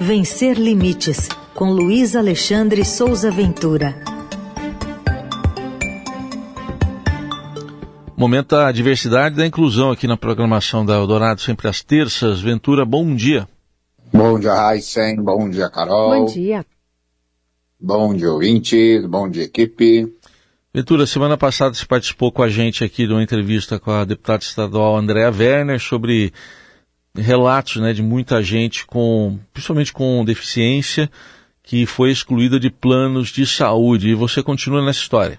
Vencer Limites, com Luiz Alexandre Souza Ventura. Momento da diversidade e da inclusão aqui na programação da Eldorado, sempre às terças. Ventura, bom dia. Bom dia, Raíssen. Bom dia, Carol. Bom dia. Bom dia, ouvintes. Bom dia, equipe. Ventura, semana passada você participou com a gente aqui de uma entrevista com a deputada estadual Andréa Werner sobre relatos né, de muita gente com, principalmente com deficiência, que foi excluída de planos de saúde. E você continua nessa história.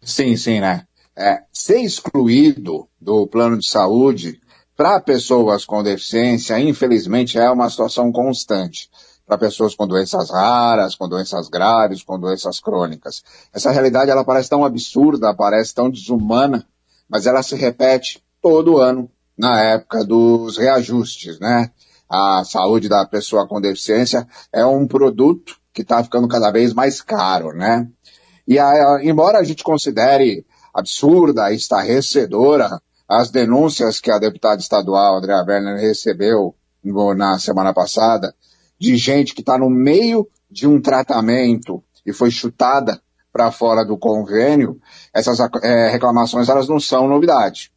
Sim, sim, né? É, ser excluído do plano de saúde para pessoas com deficiência, infelizmente, é uma situação constante. Para pessoas com doenças raras, com doenças graves, com doenças crônicas. Essa realidade, ela parece tão absurda, parece tão desumana, mas ela se repete todo ano na época dos reajustes, né? A saúde da pessoa com deficiência é um produto que está ficando cada vez mais caro, né? E a, embora a gente considere absurda, estarrecedora, as denúncias que a deputada estadual Andréa Werner recebeu na semana passada, de gente que está no meio de um tratamento e foi chutada para fora do convênio, essas é, reclamações elas não são novidade.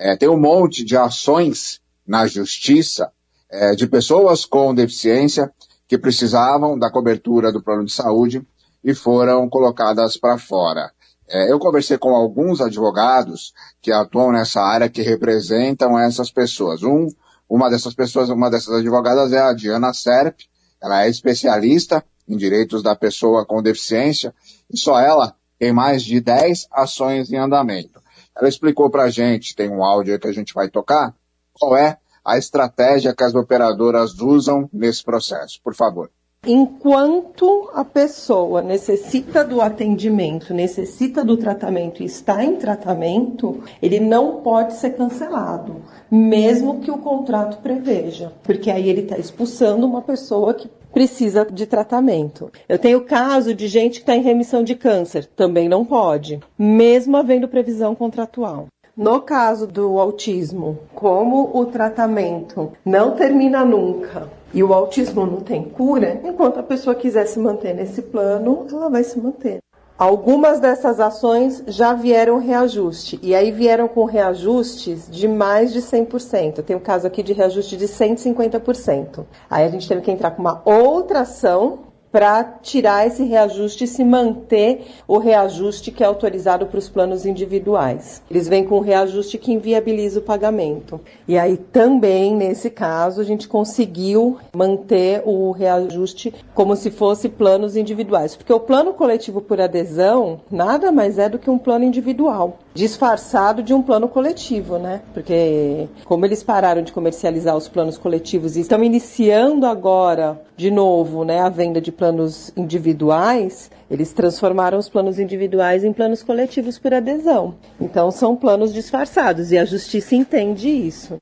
É, tem um monte de ações na justiça é, de pessoas com deficiência que precisavam da cobertura do plano de saúde e foram colocadas para fora. É, eu conversei com alguns advogados que atuam nessa área, que representam essas pessoas. Um, uma dessas pessoas, uma dessas advogadas é a Diana Serp, ela é especialista em direitos da pessoa com deficiência e só ela tem mais de 10 ações em andamento. Ela explicou para a gente, tem um áudio que a gente vai tocar, qual é a estratégia que as operadoras usam nesse processo. Por favor. Enquanto a pessoa necessita do atendimento, necessita do tratamento e está em tratamento, ele não pode ser cancelado, mesmo que o contrato preveja, porque aí ele está expulsando uma pessoa que precisa de tratamento. Eu tenho caso de gente que está em remissão de câncer, também não pode, mesmo havendo previsão contratual. No caso do autismo, como o tratamento não termina nunca e o autismo não tem cura, enquanto a pessoa quiser se manter nesse plano, ela vai se manter. Algumas dessas ações já vieram reajuste, e aí vieram com reajustes de mais de 100%. Tem um caso aqui de reajuste de 150%. Aí a gente teve que entrar com uma outra ação para tirar esse reajuste e se manter o reajuste que é autorizado para os planos individuais. Eles vêm com um reajuste que inviabiliza o pagamento. E aí também, nesse caso, a gente conseguiu manter o reajuste como se fosse planos individuais, porque o plano coletivo por adesão nada mais é do que um plano individual, disfarçado de um plano coletivo, né? Porque como eles pararam de comercializar os planos coletivos e estão iniciando agora de novo, né, a venda de planos individuais, eles transformaram os planos individuais em planos coletivos por adesão. Então são planos disfarçados e a justiça entende isso.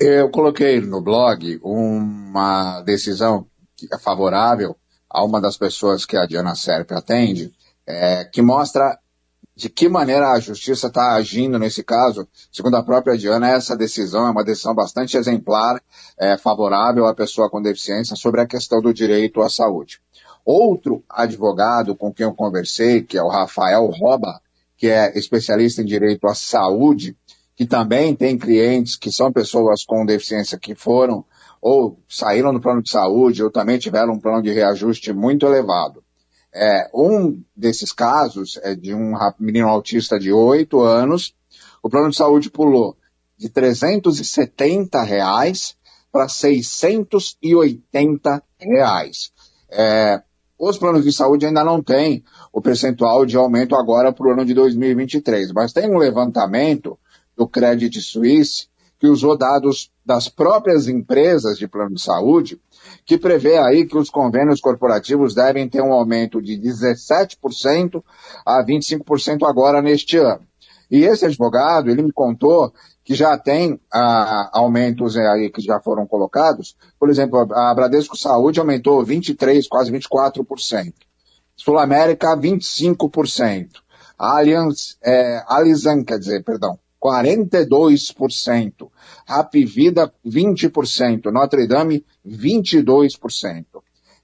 Eu coloquei no blog uma decisão que é favorável a uma das pessoas que a Diana Serpe atende, é, que mostra de que maneira a justiça está agindo nesse caso. Segundo a própria Diana, essa decisão é uma decisão bastante exemplar, é, favorável à pessoa com deficiência sobre a questão do direito à saúde. Outro advogado com quem eu conversei, que é o Rafael Roba, que é especialista em direito à saúde, que também tem clientes que são pessoas com deficiência que foram ou saíram do plano de saúde ou também tiveram um plano de reajuste muito elevado. É, um desses casos é de um menino autista de 8 anos. O plano de saúde pulou de 370 reais para 680 reais. É, os planos de saúde ainda não têm o percentual de aumento agora para o ano de 2023, mas tem um levantamento do Credit Suisse que usou dados das próprias empresas de plano de saúde que prevê aí que os convênios corporativos devem ter um aumento de 17% a 25% agora neste ano. E esse advogado, ele me contou que já tem ah, aumentos aí que já foram colocados. Por exemplo, a Bradesco Saúde aumentou 23, quase 24%. Sul América, 25%. A Allianz, é, Alizan, quer dizer, perdão, 42%. Rap Vida, 20%. Notre Dame, 22%.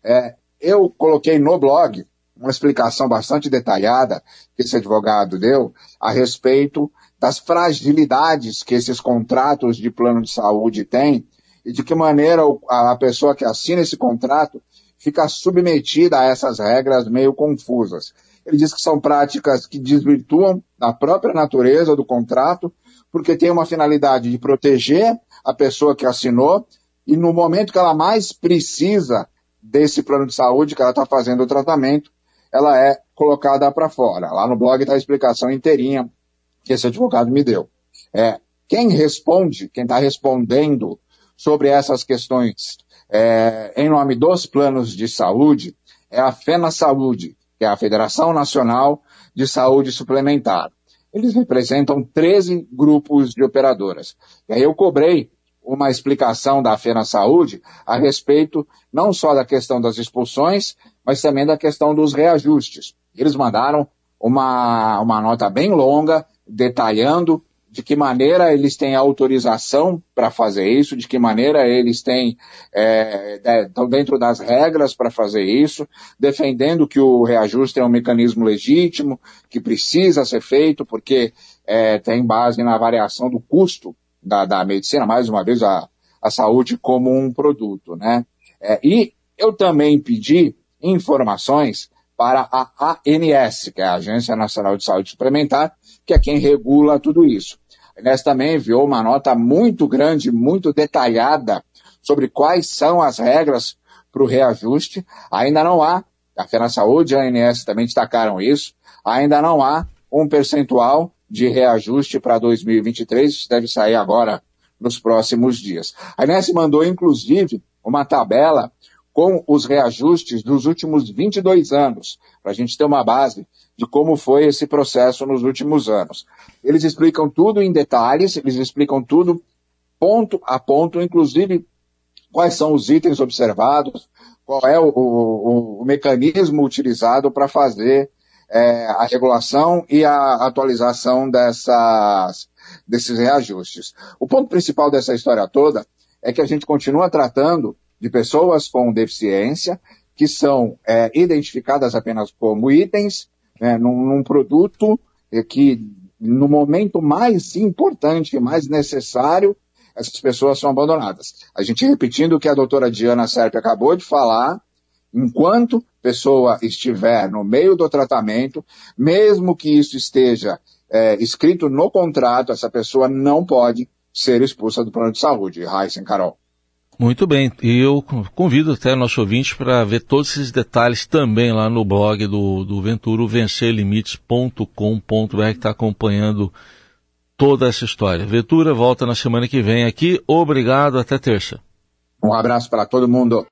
É, eu coloquei no blog uma explicação bastante detalhada que esse advogado deu a respeito das fragilidades que esses contratos de plano de saúde têm e de que maneira a pessoa que assina esse contrato fica submetida a essas regras meio confusas. Ele diz que são práticas que desvirtuam a própria natureza do contrato, porque tem uma finalidade de proteger a pessoa que assinou e no momento que ela mais precisa desse plano de saúde que ela está fazendo o tratamento, ela é colocada para fora. Lá no blog está a explicação inteirinha que esse advogado me deu. É, quem responde, quem está respondendo sobre essas questões é, em nome dos planos de saúde é a FENA Saúde, que é a Federação Nacional de Saúde Suplementar. Eles representam 13 grupos de operadoras. E aí eu cobrei uma explicação da FENA Saúde a respeito não só da questão das expulsões, mas também da questão dos reajustes. Eles mandaram uma, uma nota bem longa, detalhando de que maneira eles têm autorização para fazer isso, de que maneira eles têm, é, estão dentro das regras para fazer isso, defendendo que o reajuste é um mecanismo legítimo, que precisa ser feito, porque é, tem base na variação do custo da, da medicina, mais uma vez, a, a saúde como um produto, né? É, e eu também pedi informações para a ANS, que é a Agência Nacional de Saúde Suplementar, que é quem regula tudo isso. ANS também enviou uma nota muito grande, muito detalhada sobre quais são as regras para o reajuste. Ainda não há, a Fena Saúde e a ANS também destacaram isso, ainda não há um percentual de reajuste para 2023, isso deve sair agora nos próximos dias. A Inés mandou, inclusive, uma tabela com os reajustes dos últimos 22 anos, para a gente ter uma base de como foi esse processo nos últimos anos. Eles explicam tudo em detalhes, eles explicam tudo ponto a ponto, inclusive quais são os itens observados, qual é o, o, o mecanismo utilizado para fazer é, a regulação e a atualização dessas, desses reajustes. O ponto principal dessa história toda é que a gente continua tratando de pessoas com deficiência que são é, identificadas apenas como itens né, num, num produto que no momento mais importante, mais necessário, essas pessoas são abandonadas. A gente repetindo o que a doutora Diana Serpe acabou de falar, enquanto pessoa estiver no meio do tratamento, mesmo que isso esteja é, escrito no contrato, essa pessoa não pode ser expulsa do plano de saúde. Heisen, Carol. Muito bem, e eu convido até nosso ouvinte para ver todos esses detalhes também lá no blog do, do Venturo, vencerlimites.com.br, que está acompanhando toda essa história. Ventura volta na semana que vem aqui. Obrigado, até terça. Um abraço para todo mundo.